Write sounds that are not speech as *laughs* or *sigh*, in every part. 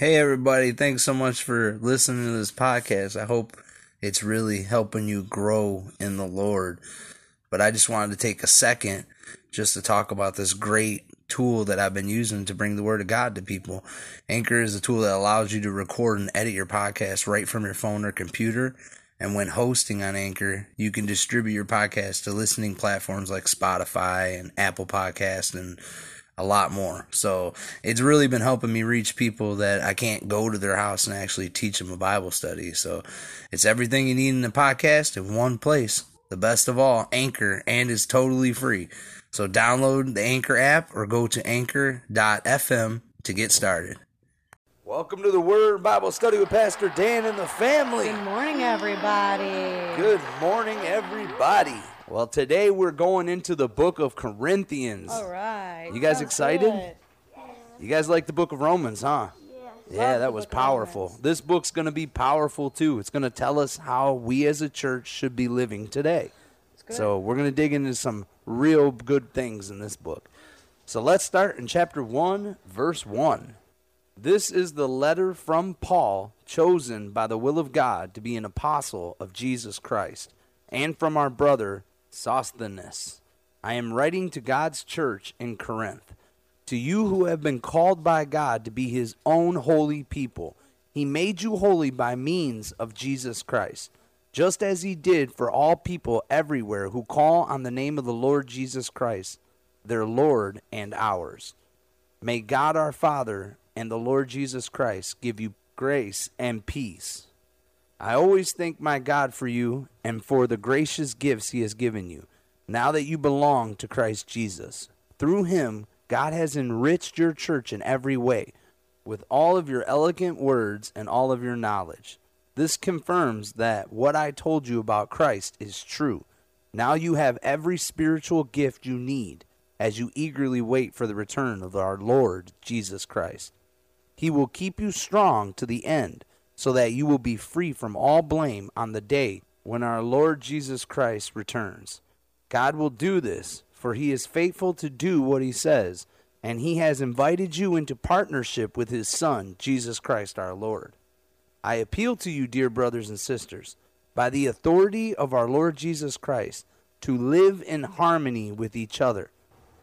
Hey, everybody. Thanks so much for listening to this podcast. I hope it's really helping you grow in the Lord. But I just wanted to take a second just to talk about this great tool that I've been using to bring the word of God to people. Anchor is a tool that allows you to record and edit your podcast right from your phone or computer. And when hosting on Anchor, you can distribute your podcast to listening platforms like Spotify and Apple Podcast and a lot more. So it's really been helping me reach people that I can't go to their house and actually teach them a Bible study. So it's everything you need in a podcast in one place. The best of all, Anchor, and is totally free. So download the Anchor app or go to anchor.fm to get started. Welcome to the Word Bible Study with Pastor Dan and the family. Good morning, everybody. Good morning, everybody. Well, today we're going into the book of Corinthians. All right. You guys Sounds excited? good. You guys like the book of Romans, huh? Yeah, Love that was book of powerful. Romans. This book's going to be powerful too. It's going to tell us how we as a church should be living today. good. So, we're going to dig into some real good things in this book. So, let's start in chapter 1, verse 1. This is the letter from Paul, chosen by the will of God to be an apostle of Jesus Christ, and from our brother Sosthenes. I am writing to God's church in Corinth. To you who have been called by God to be his own holy people, he made you holy by means of Jesus Christ, just as he did for all people everywhere who call on the name of the Lord Jesus Christ, their Lord and ours. May God our Father and the Lord Jesus Christ give you grace and peace. I always thank my God for you and for the gracious gifts he has given you, now that you belong to Christ Jesus. Through him, God has enriched your church in every way, with all of your elegant words and all of your knowledge. This confirms that what I told you about Christ is true. Now you have every spiritual gift you need as you eagerly wait for the return of our Lord Jesus Christ. He will keep you strong to the end, so that you will be free from all blame on the day when our Lord Jesus Christ returns. God will do this, for he is faithful to do what he says, and he has invited you into partnership with his Son, Jesus Christ our Lord. I appeal to you, dear brothers and sisters, by the authority of our Lord Jesus Christ, to live in harmony with each other.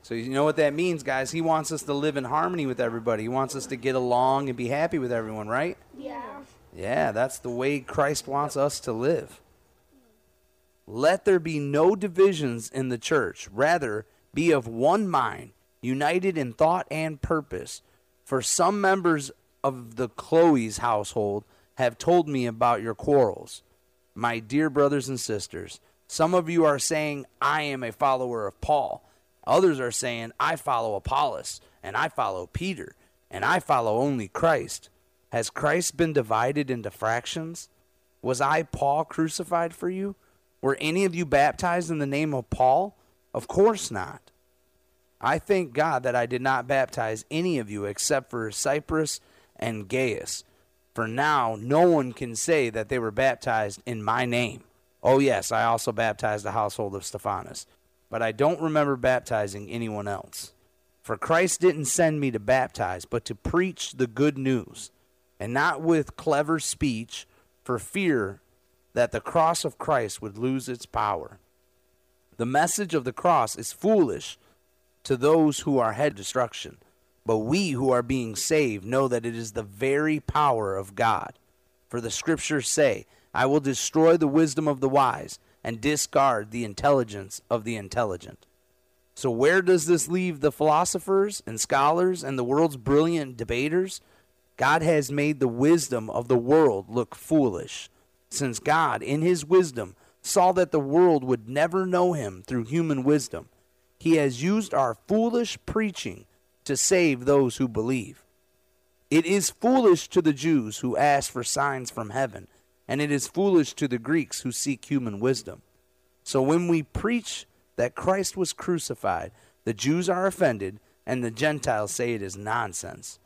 So, you know what that means, guys? He wants us to live in harmony with everybody. He wants us to get along and be happy with everyone, right? Yeah. Yeah, that's the way Christ wants us to live. Let there be no divisions in the church. Rather, be of one mind, united in thought and purpose. For some members of the Chloe's household have told me about your quarrels. My dear brothers and sisters, some of you are saying, I am a follower of Paul. Others are saying, I follow Apollos, and I follow Peter, and I follow only Christ. Has Christ been divided into fractions? Was I Paul crucified for you? Were any of you baptized in the name of Paul? Of course not. I thank God that I did not baptize any of you except for Crispus and Gaius. For now, no one can say that they were baptized in my name. Oh, yes, I also baptized the household of Stephanas, but I don't remember baptizing anyone else. For Christ didn't send me to baptize, but to preach the good news, and not with clever speech, for fear that the cross of Christ would lose its power. The message of the cross is foolish to those who are head destruction, but we who are being saved know that it is the very power of God. For the scriptures say, I will destroy the wisdom of the wise and discard the intelligence of the intelligent. So, where does this leave the philosophers and scholars and the world's brilliant debaters? God has made the wisdom of the world look foolish, since God, in his wisdom, saw that the world would never know him through human wisdom. He has used our foolish preaching to save those who believe. It is foolish to the Jews who ask for signs from heaven, and it is foolish to the Greeks who seek human wisdom. So when we preach that Christ was crucified, the Jews are offended, and the Gentiles say it is nonsense.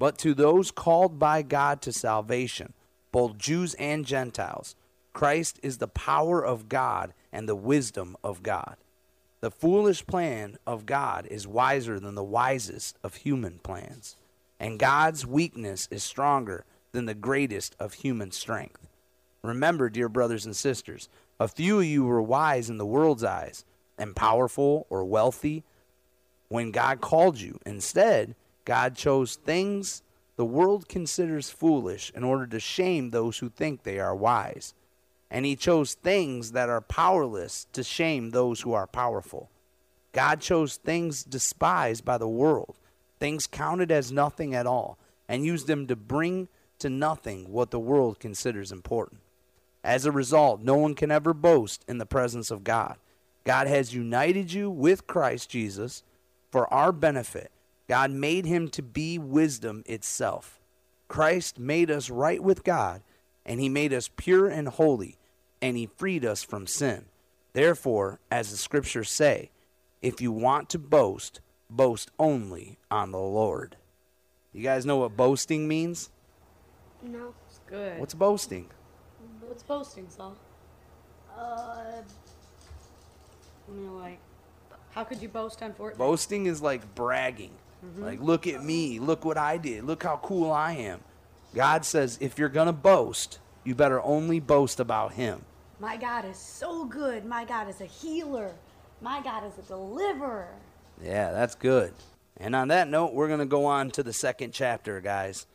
But to those called by God to salvation, both Jews and Gentiles, Christ is the power of God and the wisdom of God. The foolish plan of God is wiser than the wisest of human plans. and God's weakness is stronger than the greatest of human strength. Remember, dear brothers and sisters, a few of you were wise in the world's eyes and powerful or wealthy when God called you. Instead, God chose things the world considers foolish in order to shame those who think they are wise. And he chose things that are powerless to shame those who are powerful. God chose things despised by the world, things counted as nothing at all, and used them to bring to nothing what the world considers important. As a result, no one can ever boast in the presence of God. God has united you with Christ Jesus for our benefit. God made him to be wisdom itself. Christ made us right with God, and he made us pure and holy, and he freed us from sin. Therefore, as the scriptures say, if you want to boast, boast only on the Lord. You guys know what boasting means? No. It's good. What's boasting? What's boasting, Saul? Uh, And you're like, how could you boast on Fortnite? Boasting is like bragging. Mm-hmm. Like, look at me. Look what I did. Look how cool I am. God says, if you're going to boast, you better only boast about Him. My God is so good. My God is a healer. My God is a deliverer. Yeah, that's good. And on that note, we're going to go on to the second chapter, guys.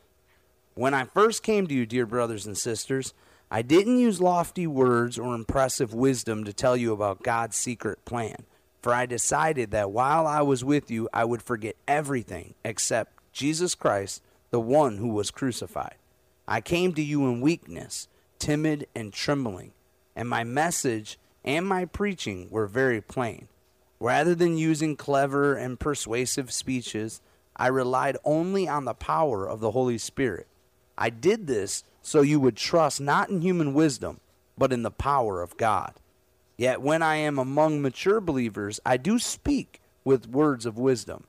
When I first came to you, dear brothers and sisters, I didn't use lofty words or impressive wisdom to tell you about God's secret plan. For I decided that while I was with you, I would forget everything except Jesus Christ, the one who was crucified. I came to you in weakness, timid and trembling, and my message and my preaching were very plain. Rather than using clever and persuasive speeches, I relied only on the power of the Holy Spirit. I did this so you would trust not in human wisdom, but in the power of God. Yet when I am among mature believers, I do speak with words of wisdom,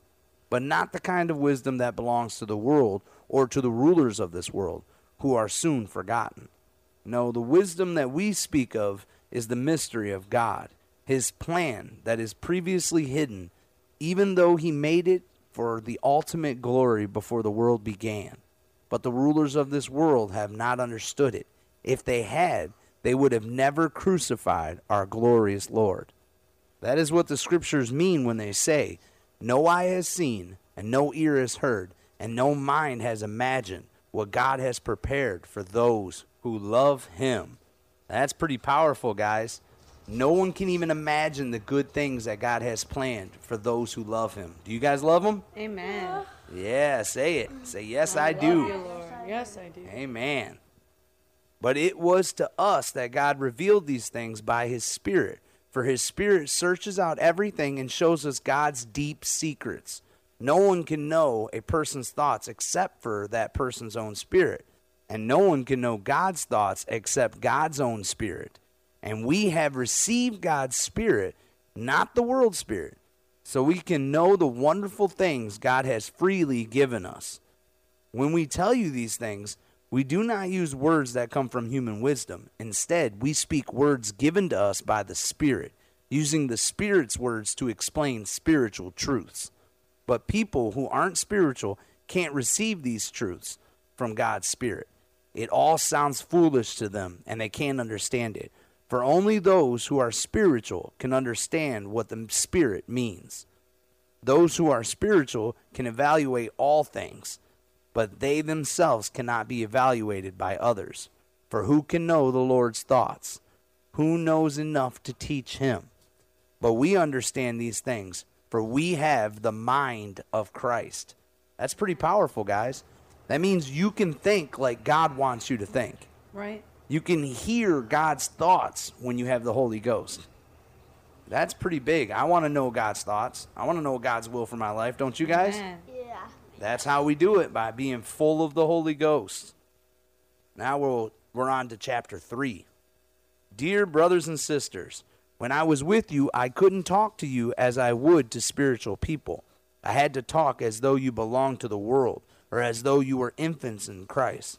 but not the kind of wisdom that belongs to the world or to the rulers of this world, who are soon forgotten. No, the wisdom that we speak of is the mystery of God, his plan that is previously hidden, even though he made it for the ultimate glory before the world began. But the rulers of this world have not understood it. If they had, they would have never crucified our glorious Lord. That is what the scriptures mean when they say, No eye has seen, and no ear has heard, and no mind has imagined what God has prepared for those who love Him. That's pretty powerful, guys. No one can even imagine the good things that God has planned for those who love Him. Do you guys love Him? Amen. Yeah, say it. Say, Yes, I, love do. you. Yes, I do. Amen. But it was to us that God revealed these things by his Spirit. For his Spirit searches out everything and shows us God's deep secrets. No one can know a person's thoughts except for that person's own spirit. And no one can know God's thoughts except God's own spirit. And we have received God's Spirit, not the world's spirit, so we can know the wonderful things God has freely given us. When we tell you these things, we do not use words that come from human wisdom. Instead, we speak words given to us by the Spirit, using the Spirit's words to explain spiritual truths. But people who aren't spiritual can't receive these truths from God's Spirit. It all sounds foolish to them, and they can't understand it. For only those who are spiritual can understand what the Spirit means. Those who are spiritual can evaluate all things but they themselves cannot be evaluated by others. For who can know the Lord's thoughts? Who knows enough to teach him? But we understand these things, for we have the mind of Christ. That's pretty powerful, guys. That means you can think like God wants you to think. Right? You can hear God's thoughts when you have the Holy Ghost. That's pretty big. I want to know God's thoughts. I want to know God's will for my life, don't you guys? Yeah. That's how we do it by being full of the Holy Ghost. Now we'll, we're on to chapter 3. Dear brothers and sisters, when I was with you, I couldn't talk to you as I would to spiritual people. I had to talk as though you belonged to the world, or as though you were infants in Christ.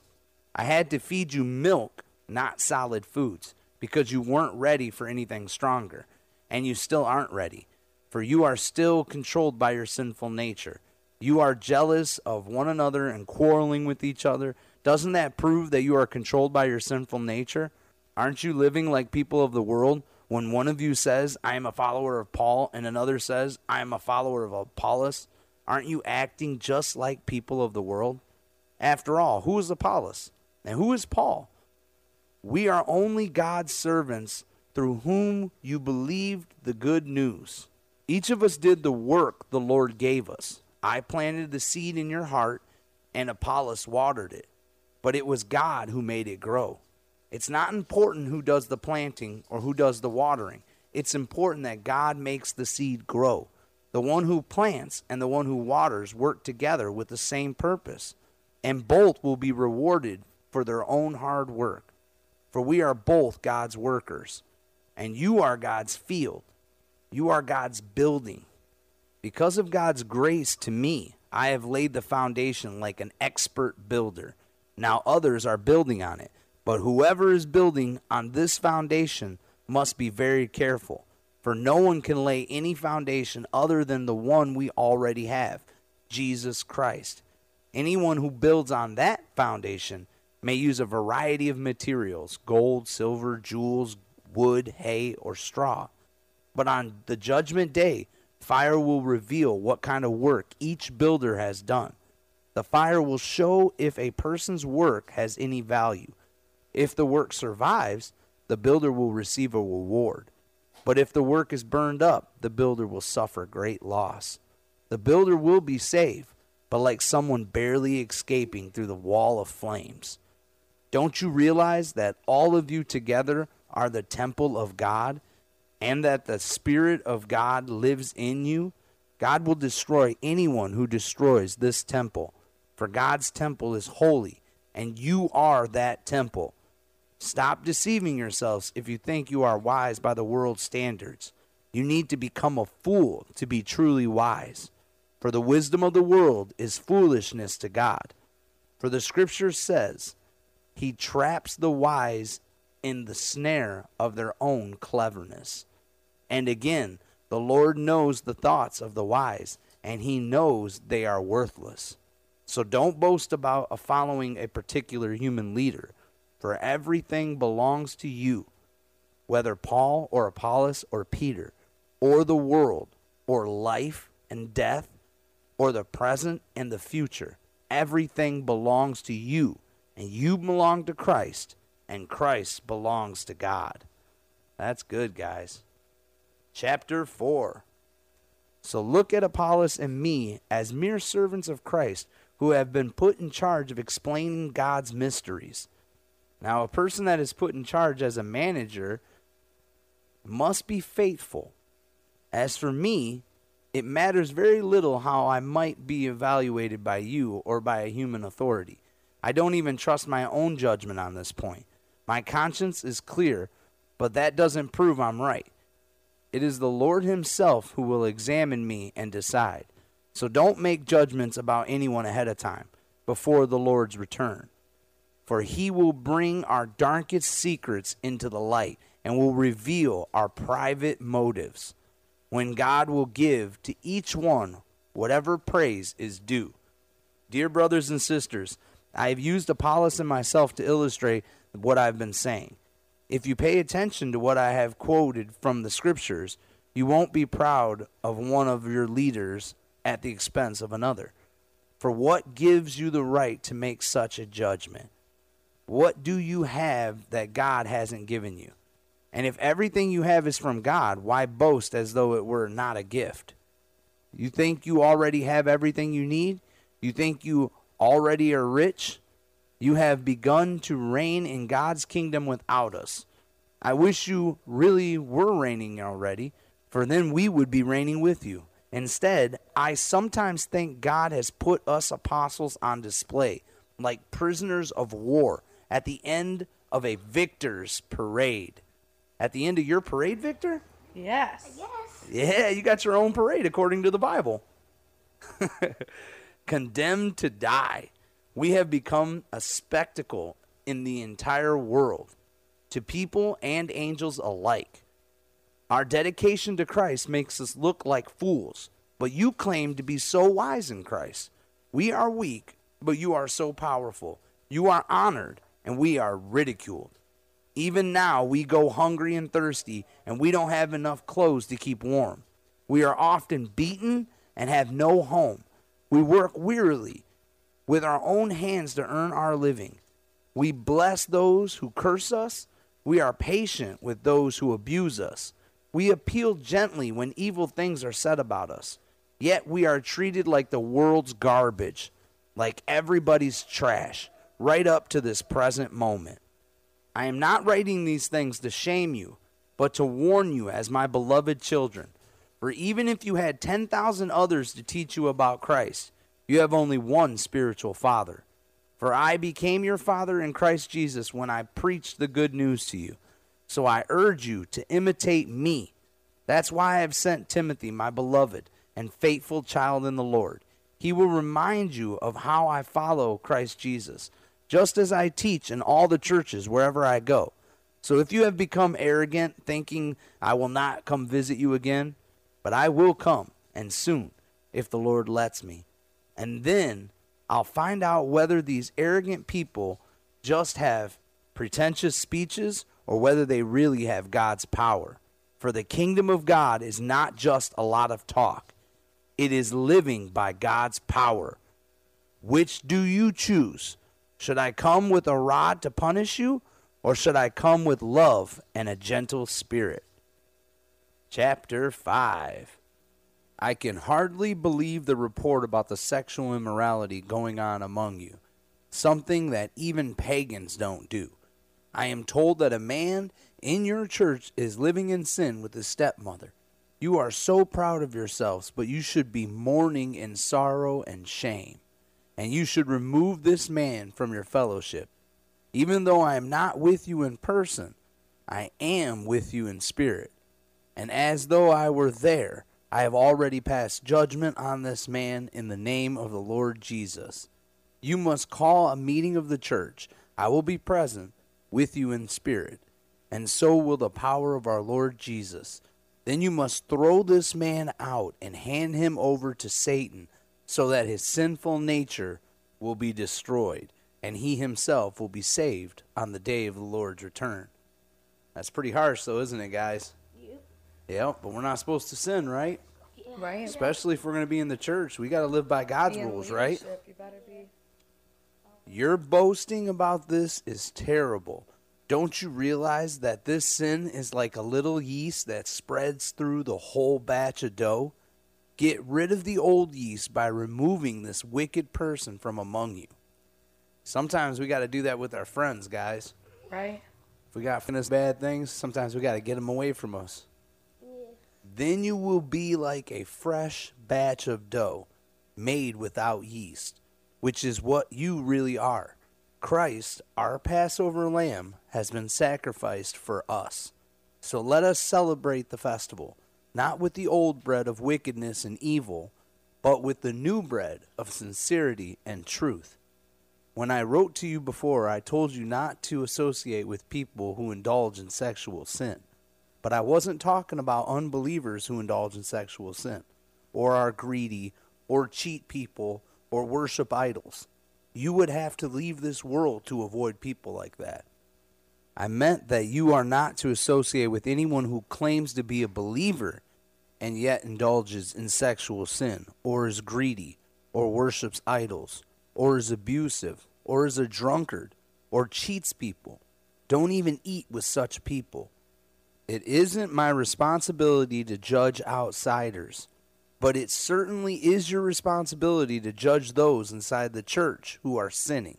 I had to feed you milk, not solid foods, because you weren't ready for anything stronger, and you still aren't ready, for you are still controlled by your sinful nature. You are jealous of one another and quarreling with each other. Doesn't that prove that you are controlled by your sinful nature? Aren't you living like people of the world when one of you says, I am a follower of Paul, and another says, I am a follower of Apollos? Aren't you acting just like people of the world? After all, who is Apollos? And who is Paul? We are only God's servants through whom you believed the good news. Each of us did the work the Lord gave us. I planted the seed in your heart, and Apollos watered it, but it was God who made it grow. It's not important who does the planting or who does the watering. It's important that God makes the seed grow. The one who plants and the one who waters work together with the same purpose, and both will be rewarded for their own hard work. For we are both God's workers, and you are God's field. You are God's building. Because of God's grace to me, I have laid the foundation like an expert builder. Now others are building on it. But whoever is building on this foundation must be very careful, for no one can lay any foundation other than the one we already have Jesus Christ. Anyone who builds on that foundation may use a variety of materials gold, silver, jewels, wood, hay, or straw. But on the judgment day, fire will reveal what kind of work each builder has done. The fire will show if a person's work has any value. If the work survives, the builder will receive a reward. But if the work is burned up, the builder will suffer great loss. The builder will be saved, but like someone barely escaping through the wall of flames. Don't you realize that all of you together are the temple of God and that the Spirit of God lives in you? God will destroy anyone who destroys this temple, for God's temple is holy, and you are that temple. Stop deceiving yourselves if you think you are wise by the world's standards. You need to become a fool to be truly wise. For the wisdom of the world is foolishness to God. For the scripture says, He traps the wise in the snare of their own cleverness. And again, the Lord knows the thoughts of the wise, and He knows they are worthless. So don't boast about following a particular human leader for everything belongs to you, whether Paul or Apollos or Peter, or the world, or life and death, or the present and the future. Everything belongs to you, and you belong to Christ, and Christ belongs to God. That's good, guys. Chapter 4. So look at Apollos and me as mere servants of Christ who have been put in charge of explaining God's mysteries. Now, a person that is put in charge as a manager must be faithful. As for me, it matters very little how I might be evaluated by you or by a human authority. I don't even trust my own judgment on this point. My conscience is clear, but that doesn't prove I'm right. It is the Lord Himself who will examine me and decide. So don't make judgments about anyone ahead of time, before the Lord's return for he will bring our darkest secrets into the light and will reveal our private motives, when God will give to each one whatever praise is due. Dear brothers and sisters, I have used Apollos and myself to illustrate what I've been saying. If you pay attention to what I have quoted from the scriptures, you won't be proud of one of your leaders at the expense of another. For what gives you the right to make such a judgment? What do you have that God hasn't given you? And if everything you have is from God, why boast as though it were not a gift? You think you already have everything you need? You think you already are rich? You have begun to reign in God's kingdom without us. I wish you really were reigning already, for then we would be reigning with you. Instead, I sometimes think God has put us apostles on display, like prisoners of war at the end of a victor's parade. At the end of your parade, Victor? Yes. Yes. Yeah, you got your own parade according to the Bible. *laughs* Condemned to die. We have become a spectacle in the entire world to people and angels alike. Our dedication to Christ makes us look like fools, but you claim to be so wise in Christ. We are weak, but you are so powerful. You are honored, and we are ridiculed. Even now, we go hungry and thirsty, and we don't have enough clothes to keep warm. We are often beaten and have no home. We work wearily with our own hands to earn our living. We bless those who curse us. We are patient with those who abuse us. We appeal gently when evil things are said about us. Yet we are treated like the world's garbage, like everybody's trash, right up to this present moment. I am not writing these things to shame you, but to warn you as my beloved children. For even if you had 10,000 others to teach you about Christ, you have only one spiritual father. For I became your father in Christ Jesus when I preached the good news to you. So I urge you to imitate me. That's why I have sent Timothy, my beloved and faithful child in the Lord. He will remind you of how I follow Christ Jesus, just as I teach in all the churches wherever I go. So if you have become arrogant, thinking I will not come visit you again, but I will come, and soon, if the Lord lets me. And then I'll find out whether these arrogant people just have pretentious speeches or whether they really have God's power. For the kingdom of God is not just a lot of talk, it is living by God's power. Which do you choose? Should I come with a rod to punish you, or should I come with love and a gentle spirit? Chapter 5 I can hardly believe the report about the sexual immorality going on among you, something that even pagans don't do. I am told that a man in your church is living in sin with his stepmother. You are so proud of yourselves, but you should be mourning in sorrow and shame. And you should remove this man from your fellowship. Even though I am not with you in person, I am with you in spirit. And as though I were there, I have already passed judgment on this man in the name of the Lord Jesus. You must call a meeting of the church. I will be present with you in spirit, and so will the power of our Lord Jesus. Then you must throw this man out and hand him over to Satan, so that his sinful nature will be destroyed, and he himself will be saved on the day of the Lord's return. That's pretty harsh, though, isn't it, guys? Yep. Yeah, but we're not supposed to sin, right? Right. Especially if we're going to be in the church. We got to live by God's Be rules, right? You better be. Your boasting about this is terrible. Don't you realize that this sin is like a little yeast that spreads through the whole batch of dough? Get rid of the old yeast by removing this wicked person from among you. Sometimes we got to do that with our friends, guys. Right. If we got finished bad things, sometimes we got to get them away from us. Then you will be like a fresh batch of dough made without yeast, which is what you really are. Christ, our Passover lamb, has been sacrificed for us. So let us celebrate the festival, not with the old bread of wickedness and evil, but with the new bread of sincerity and truth. When I wrote to you before, I told you not to associate with people who indulge in sexual sin. But I wasn't talking about unbelievers who indulge in sexual sin, or are greedy, or cheat people, or worship idols. You would have to leave this world to avoid people like that. I meant that you are not to associate with anyone who claims to be a believer and yet indulges in sexual sin, or is greedy, or worships idols, or is abusive, or is a drunkard, or cheats people. Don't even eat with such people. It isn't my responsibility to judge outsiders, but it certainly is your responsibility to judge those inside the church who are sinning.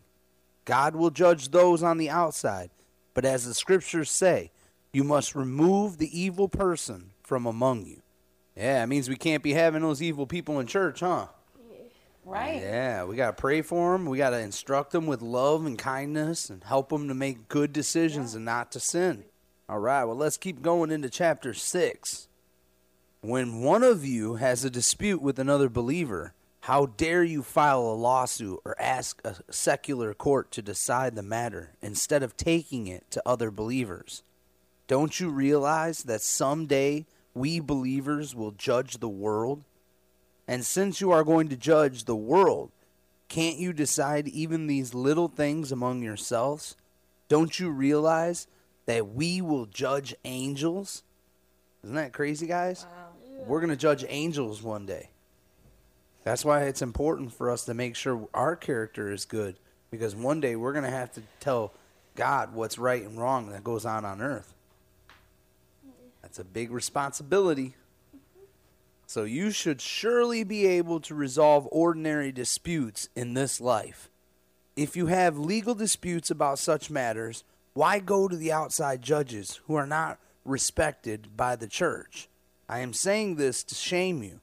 God will judge those on the outside, but as the scriptures say, you must remove the evil person from among you. Yeah, it means we can't be having those evil people in church, huh? Right. Yeah, we got to pray for them. We got to instruct them with love and kindness and help them to make good decisions and not to sin. All right, well, let's keep going into chapter 6. When one of you has a dispute with another believer, how dare you file a lawsuit or ask a secular court to decide the matter instead of taking it to other believers? Don't you realize that someday we believers will judge the world? And since you are going to judge the world, can't you decide even these little things among yourselves? Don't you realize that we will judge angels? Isn't that crazy, guys? We're going to judge angels one day. That's why it's important for us to make sure our character is good because one day we're going to have to tell God what's right and wrong that goes on on earth. That's a big responsibility. Mm-hmm. So you should surely be able to resolve ordinary disputes in this life. If you have legal disputes about such matters, why go to the outside judges who are not respected by the church? I am saying this to shame you.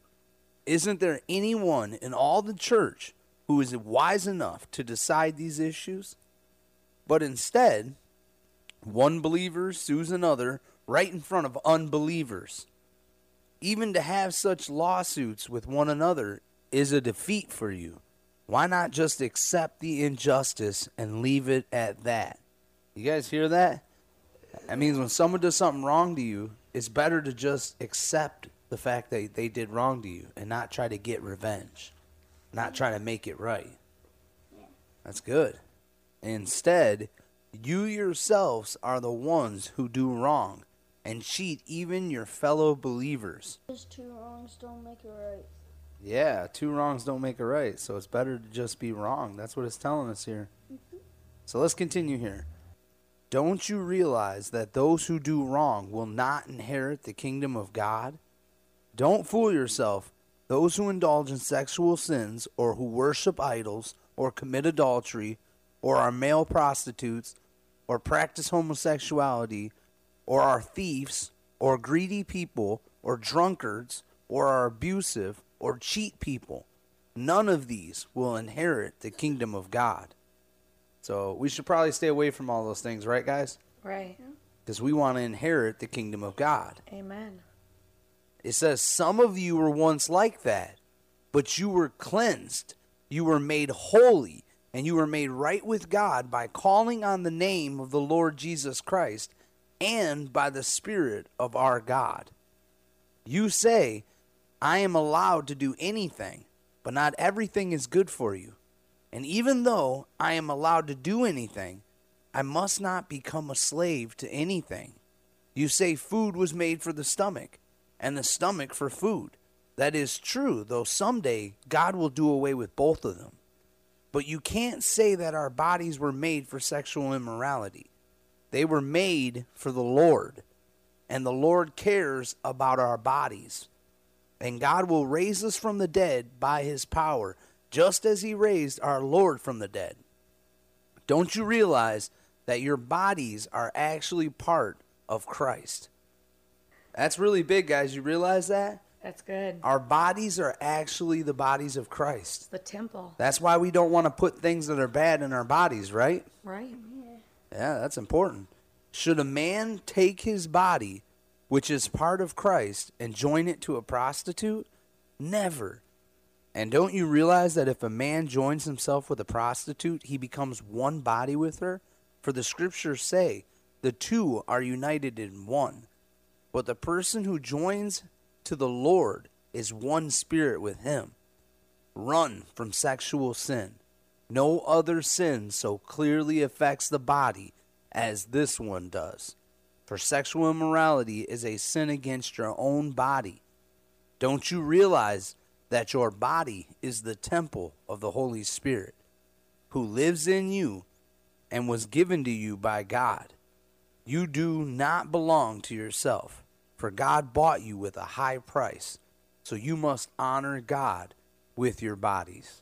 Isn't there anyone in all the church who is wise enough to decide these issues? But instead, one believer sues another right in front of unbelievers. Even to have such lawsuits with one another is a defeat for you. Why not just accept the injustice and leave it at that? You guys hear that? That means when someone does something wrong to you, it's better to just accept the fact that they did wrong to you and not try to get revenge, not try to make it right. That's good. Instead, you yourselves are the ones who do wrong and cheat even your fellow believers. Just two wrongs don't make it right. Yeah, two wrongs don't make a right, so it's better to just be wrong. That's what it's telling us here. Mm-hmm. So let's continue here. Don't you realize that those who do wrong will not inherit the kingdom of God? Don't fool yourself. Those who indulge in sexual sins, or who worship idols, or commit adultery, or are male prostitutes, or practice homosexuality, or are thieves, or greedy people, or drunkards, or are abusive, or cheat people, none of these will inherit the kingdom of God. So we should probably stay away from all those things, right, guys? Right. Because we want to inherit the kingdom of God. Amen. It says, Some of you were once like that, but you were cleansed, you were made holy, and you were made right with God by calling on the name of the Lord Jesus Christ and by the Spirit of our God. You say, I am allowed to do anything, but not everything is good for you. And even though I am allowed to do anything, I must not become a slave to anything. You say food was made for the stomach, and the stomach for food. That is true, though someday God will do away with both of them. But you can't say that our bodies were made for sexual immorality. They were made for the Lord, and the Lord cares about our bodies. And God will raise us from the dead by his power, just as he raised our Lord from the dead. Don't you realize that your bodies are actually part of Christ? That's really big, guys. You realize that? That's good. Our bodies are actually the bodies of Christ. The temple. That's why we don't want to put things that are bad in our bodies, right? Right. Yeah, that's important. Should a man take his body, which is part of Christ, and join it to a prostitute? Never. And don't you realize that if a man joins himself with a prostitute, he becomes one body with her? For the scriptures say, the two are united in one. But the person who joins to the Lord is one spirit with him. Run from sexual sin. No other sin so clearly affects the body as this one does. For sexual immorality is a sin against your own body. Don't you realize that your body is the temple of the Holy Spirit, who lives in you and was given to you by God? You do not belong to yourself, for God bought you with a high price, so you must honor God with your bodies.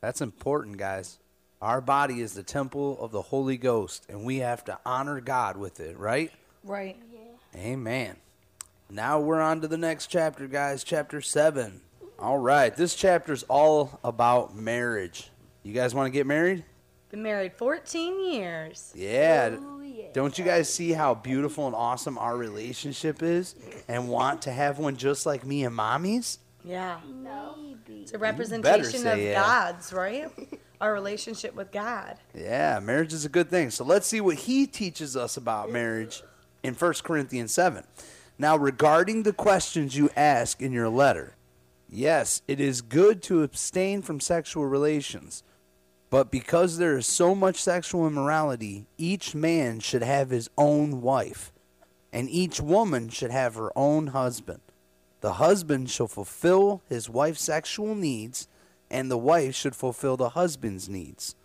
That's important, guys. Our body is the temple of the Holy Ghost, and we have to honor God with it, right? Right. Amen. Now we're on to the next chapter, guys. Chapter 7. All right. This chapter is all about marriage. You guys want to get married? Been married 14 years. Yeah. Oh, yeah. Don't you guys see how beautiful and awesome our relationship is and want to have one just like me and mommy's? Yeah. Maybe. It's a representation of yeah. God's, right? Our relationship with God. Yeah, marriage is a good thing. So let's see what he teaches us about marriage in 1 Corinthians 7. Now, regarding the questions you ask in your letter, Yes, it is good to abstain from sexual relations, but because there is so much sexual immorality, each man should have his own wife, and each woman should have her own husband. The husband shall fulfill his wife's sexual needs, and the wife should fulfill the husband's needs.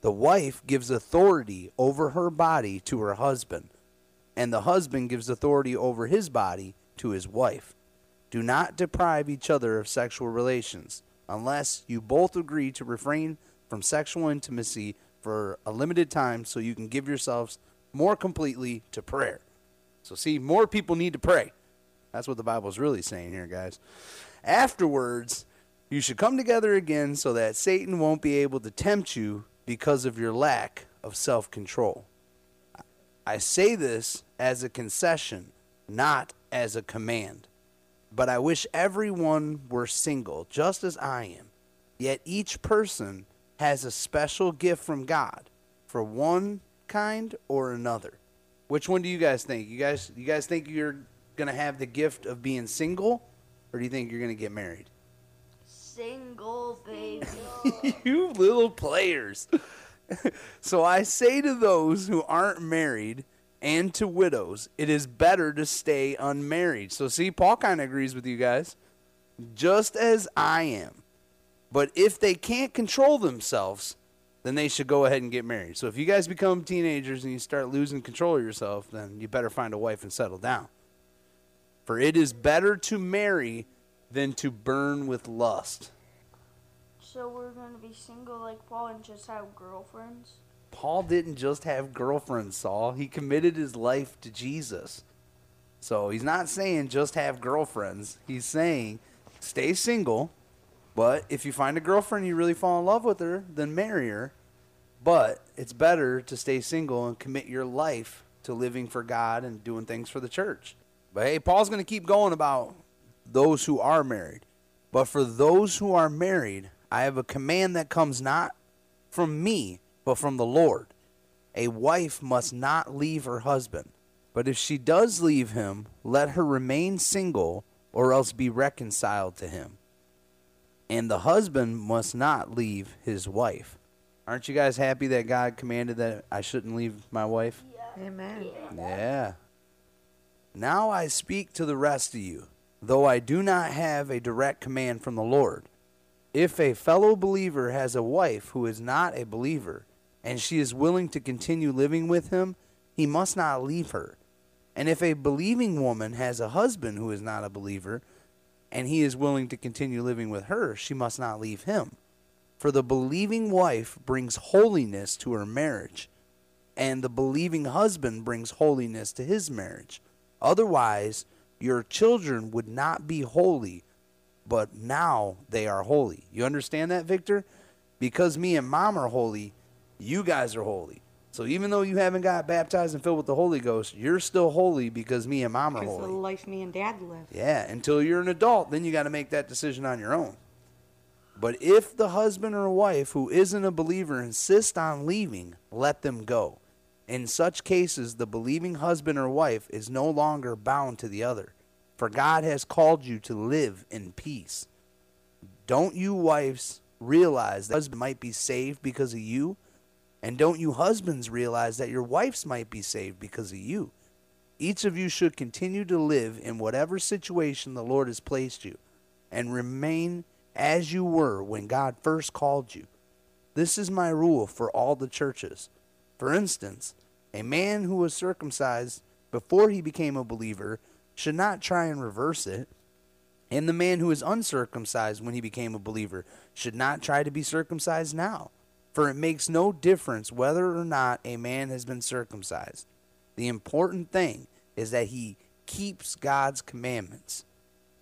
The wife gives authority over her body to her husband, and the husband gives authority over his body to his wife. Do not deprive each other of sexual relations unless you both agree to refrain from sexual intimacy for a limited time so you can give yourselves more completely to prayer. So, see, more people need to pray. That's what the Bible's really saying here, guys. Afterwards, you should come together again so that Satan won't be able to tempt you because of your lack of self control. I say this as a concession, not as a command. But I wish everyone were single, just as I am. Yet each person has a special gift from God for one kind or another. Which one do you guys think? You guys you guys think you're going to have the gift of being single or do you think you're going to get married? Single baby. *laughs* you little players. *laughs* so I say to those who aren't married and to widows, it is better to stay unmarried. So, see, Paul kind of agrees with you guys, just as I am. But if they can't control themselves, then they should go ahead and get married. So, if you guys become teenagers and you start losing control of yourself, then you better find a wife and settle down. For it is better to marry than to burn with lust. so we're gonna be single like Paul and just have girlfriends? Paul didn't just have girlfriends, Saul. He committed his life to Jesus. So he's not saying just have girlfriends. He's saying stay single, but if you find a girlfriend you really fall in love with her, then marry her. But it's better to stay single and commit your life to living for God and doing things for the church. But hey, Paul's going to keep going about those who are married. But for those who are married, I have a command that comes not from me, but from the Lord. A wife must not leave her husband. But if she does leave him, let her remain single or else be reconciled to him. And the husband must not leave his wife. Aren't you guys happy that God commanded that I shouldn't leave my wife? Amen. Yeah. Now I speak to the rest of you, though I do not have a direct command from the Lord. If a fellow believer has a wife who is not a believer, and she is willing to continue living with him, he must not leave her. And if a believing woman has a husband who is not a believer, and he is willing to continue living with her, she must not leave him. For the believing wife brings holiness to her marriage, and the believing husband brings holiness to his marriage. Otherwise, your children would not be holy, but now they are holy. You understand that, Victor? Because me and mom are holy, you guys are holy. So even though you haven't got baptized and filled with the Holy Ghost, you're still holy because me and mom are holy. The life me and dad live. Yeah, until you're an adult, then you got to make that decision on your own. But if the husband or wife who isn't a believer insist on leaving, let them go. In such cases, the believing husband or wife is no longer bound to the other, for God has called you to live in peace. Don't you wives realize that husband might be saved because of you? And don't you husbands realize that your wives might be saved because of you? Each of you should continue to live in whatever situation the Lord has placed you and remain as you were when God first called you. This is my rule for all the churches. For instance, a man who was circumcised before he became a believer should not try and reverse it. And the man who is uncircumcised when he became a believer should not try to be circumcised now. For it makes no difference whether or not a man has been circumcised. The important thing is that he keeps God's commandments.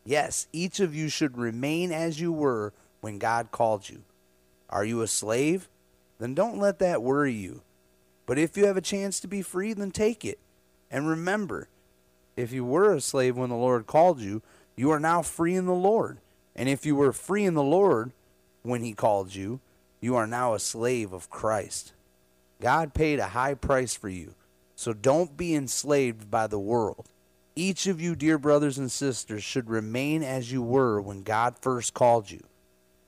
Yes, each of you should remain as you were when God called you. Are you a slave? Then don't let that worry you. But if you have a chance to be free, then take it. And remember, if you were a slave when the Lord called you, you are now free in the Lord. And if you were free in the Lord when he called you, you are now a slave of Christ. God paid a high price for you, so don't be enslaved by the world. Each of you, dear brothers and sisters, should remain as you were when God first called you.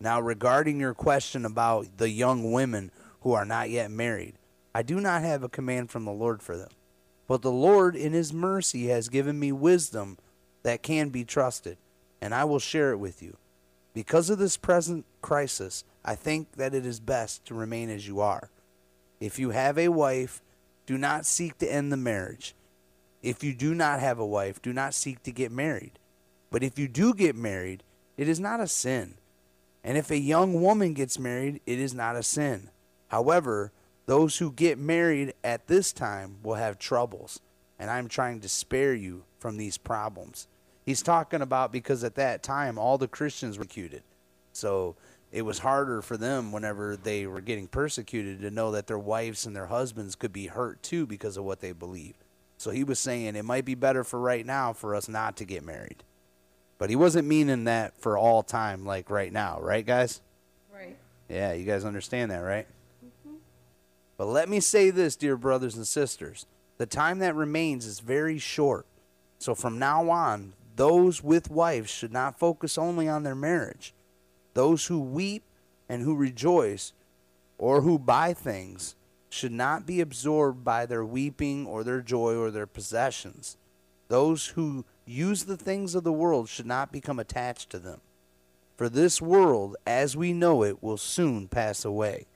Now, regarding your question about the young women who are not yet married, I do not have a command from the Lord for them. But the Lord, in His mercy, has given me wisdom that can be trusted, and I will share it with you. Because of this present crisis, I think that it is best to remain as you are. If you have a wife, do not seek to end the marriage. If you do not have a wife, do not seek to get married. But if you do get married, it is not a sin. And if a young woman gets married, it is not a sin. However, those who get married at this time will have troubles, and I'm trying to spare you from these problems. He's talking about because at that time all the Christians were persecuted. So it was harder for them whenever they were getting persecuted to know that their wives and their husbands could be hurt too because of what they believe. So he was saying it might be better for right now for us not to get married. But he wasn't meaning that for all time, like right now, right, guys? Right. Yeah, you guys understand that, right? Mm-hmm. But let me say this, dear brothers and sisters the time that remains is very short. So from now on, those with wives should not focus only on their marriage. Those who weep and who rejoice or who buy things should not be absorbed by their weeping or their joy or their possessions. Those who use the things of the world should not become attached to them. For this world, as we know it, will soon pass away.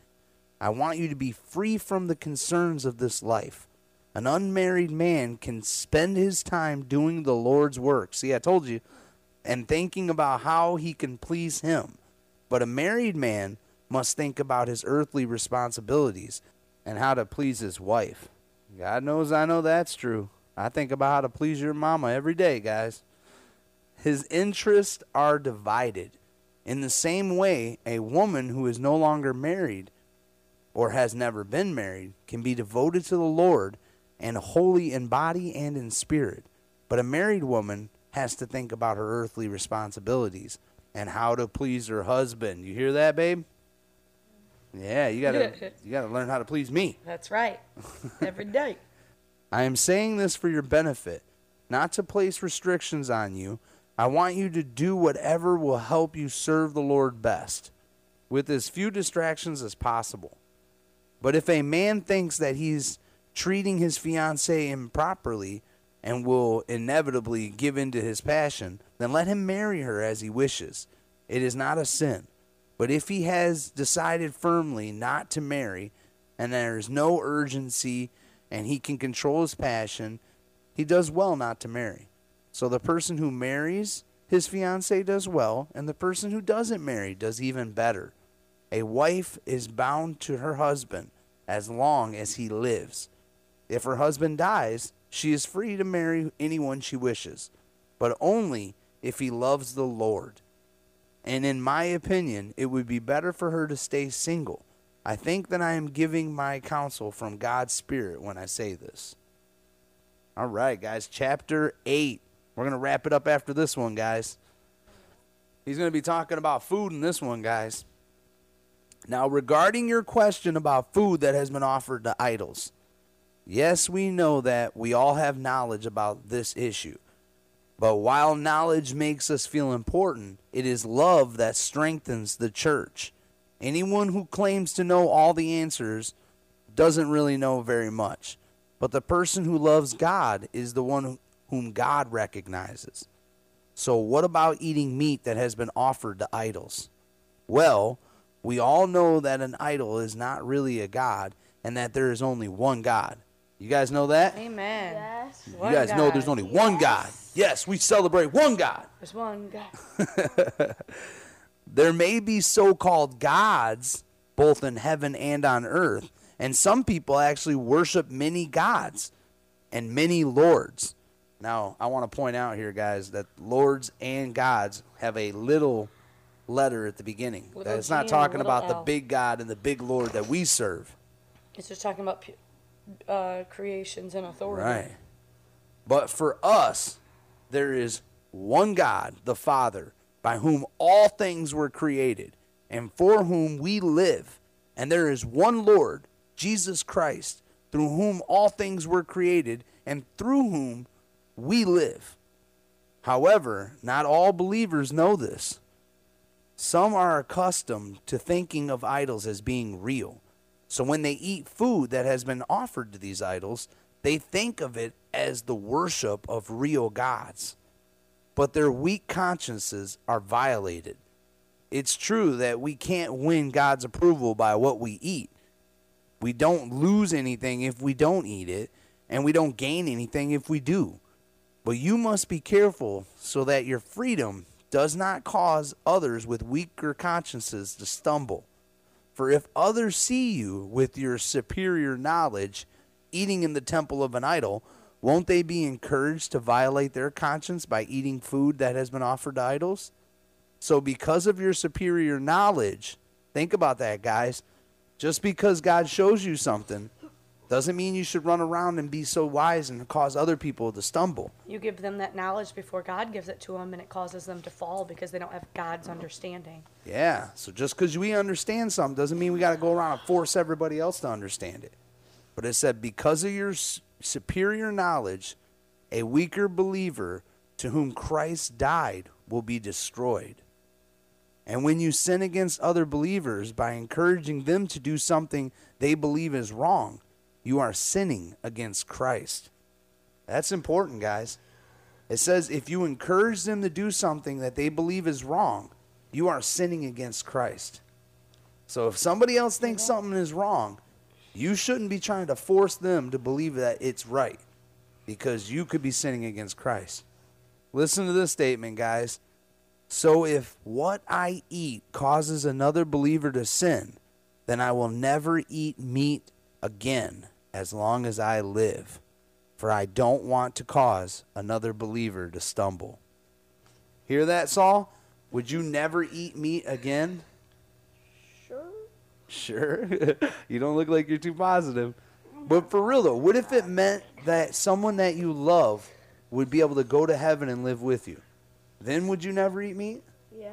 I want you to be free from the concerns of this life. An unmarried man can spend his time doing the Lord's work. See, I told you, and thinking about how he can please him. But a married man must think about his earthly responsibilities and how to please his wife. God knows I know that's true. I think about how to please your mama every day, guys. His interests are divided. In the same way, a woman who is no longer married or has never been married can be devoted to the Lord and holy in body and in spirit. But a married woman has to think about her earthly responsibilities and how to please her husband. You hear that, babe? Yeah, you gotta *laughs* you gotta learn how to please me. That's right. Every day. *laughs* I am saying this for your benefit, not to place restrictions on you. I want you to do whatever will help you serve the Lord best, with as few distractions as possible. But if a man thinks that he's treating his fiancée improperly and will inevitably give in to his passion, then let him marry her as he wishes. It is not a sin. But if he has decided firmly not to marry, and there is no urgency, and he can control his passion, he does well not to marry. So the person who marries his fiancée does well, and the person who doesn't marry does even better. A wife is bound to her husband as long as he lives. If her husband dies, she is free to marry anyone she wishes, but only if he loves the Lord. And in my opinion, it would be better for her to stay single. I think that I am giving my counsel from God's Spirit when I say this. All right, guys, chapter 8. We're going to wrap it up after this one, guys. He's going to be talking about food in this one, guys. Now, regarding your question about food that has been offered to idols, yes, we know that we all have knowledge about this issue. But while knowledge makes us feel important, it is love that strengthens the church. Anyone who claims to know all the answers doesn't really know very much. But the person who loves God is the one whom God recognizes. So, what about eating meat that has been offered to idols? Well, we all know that an idol is not really a God and that there is only one God. You guys know that? Amen. Yes. You One guys know there's only one God. Yes, we celebrate one God. There's one God. *laughs* There may be so called gods both in heaven and on earth, and some people actually worship many gods and many lords. Now, I want to point out here, guys, that lords and gods have a little letter at the beginning. Little That it's not G talking little about the big God and the big Lord that we serve. It's just talking about pu- uh, creations and authority. Right. But for us, there is one God, the Father, by whom all things were created and for whom we live. And there is one Lord, Jesus Christ, through whom all things were created and through whom we live. However, not all believers know this. Some are accustomed to thinking of idols as being real. So when they eat food that has been offered to these idols, they think of it as the worship of real gods. But their weak consciences are violated. It's true that we can't win God's approval by what we eat. We don't lose anything if we don't eat it, and we don't gain anything if we do. But you must be careful so that your freedom does not cause others with weaker consciences to stumble. For if others see you with your superior knowledge eating in the temple of an idol, won't they be encouraged to violate their conscience by eating food that has been offered to idols? So, because of your superior knowledge, think about that, guys. Just because God shows you something doesn't mean you should run around and be so wise and cause other people to stumble. You give them that knowledge before God gives it to them, and it causes them to fall because they don't have God's understanding. Yeah. So just because we understand something doesn't mean we got to go around and force everybody else to understand it. But it said, because of your superior knowledge, a weaker believer to whom Christ died will be destroyed. And when you sin against other believers by encouraging them to do something they believe is wrong, you are sinning against Christ. That's important, guys. It says if you encourage them to do something that they believe is wrong, you are sinning against Christ. So if somebody else thinks something is wrong, you shouldn't be trying to force them to believe that it's right because you could be sinning against Christ. Listen to this statement, guys. So if what I eat causes another believer to sin, then I will never eat meat again as long as I live, for I don't want to cause another believer to stumble. Hear that, Saul? Would you never eat meat again? Sure. *laughs* Sure. *laughs* you don't look like you're too positive. But for real though, what if it meant that someone that you love would be able to go to heaven and live with you? Then would you never eat meat? Yeah.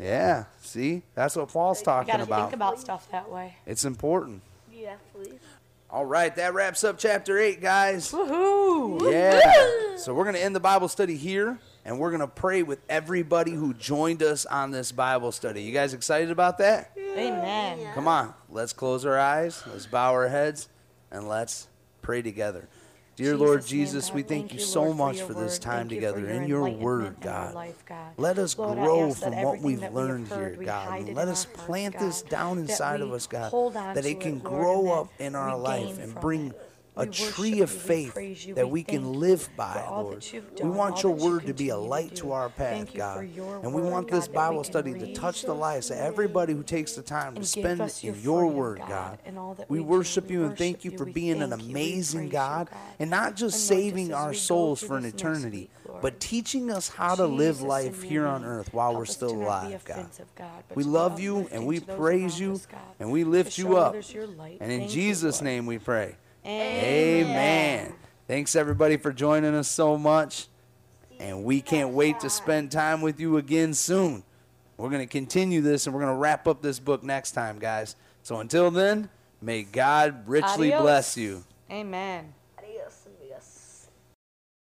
Yeah. See? That's what Paul's You talking got to about. think about stuff that way. It's important. Yeah, please. All right, that wraps up chapter 8, guys. Woohoo! Yeah. So we're going to end the Bible study here and we're going to pray with everybody who joined us on this Bible study. You guys excited about that? Amen. Come on, let's close our eyes, let's bow our heads, and let's pray together. Dear Lord Jesus' name, Jesus, we thank, you so much for this time Thank together in your word, God. life, God. Let us Lord, grow from what we've we learned heard, here, God. hide it and Let us hearts, plant this down inside of us, God, that it can it, grow up in our life and bring it. A tree of faith that we can live by, Lord. We want your word to be a light to our path, God. And we want this Bible study to touch the lives of everybody who takes the time to spend us in your word, God, God. in all that We worship you and thank you for being an thank you. We amazing God and not just And Lord, just saving our souls for an eternity, but teaching us how to live life here on earth while we're still to not be alive, God. We love you and we praise you and we lift you up. others your light. And in Jesus' name we pray. Amen. Amen. Thanks everybody for joining us so much. And we can't wait to spend time with you again soon. We're going to continue this and we're going to wrap up this book next time, guys. So until then, may God richly Adios. bless you. Amen.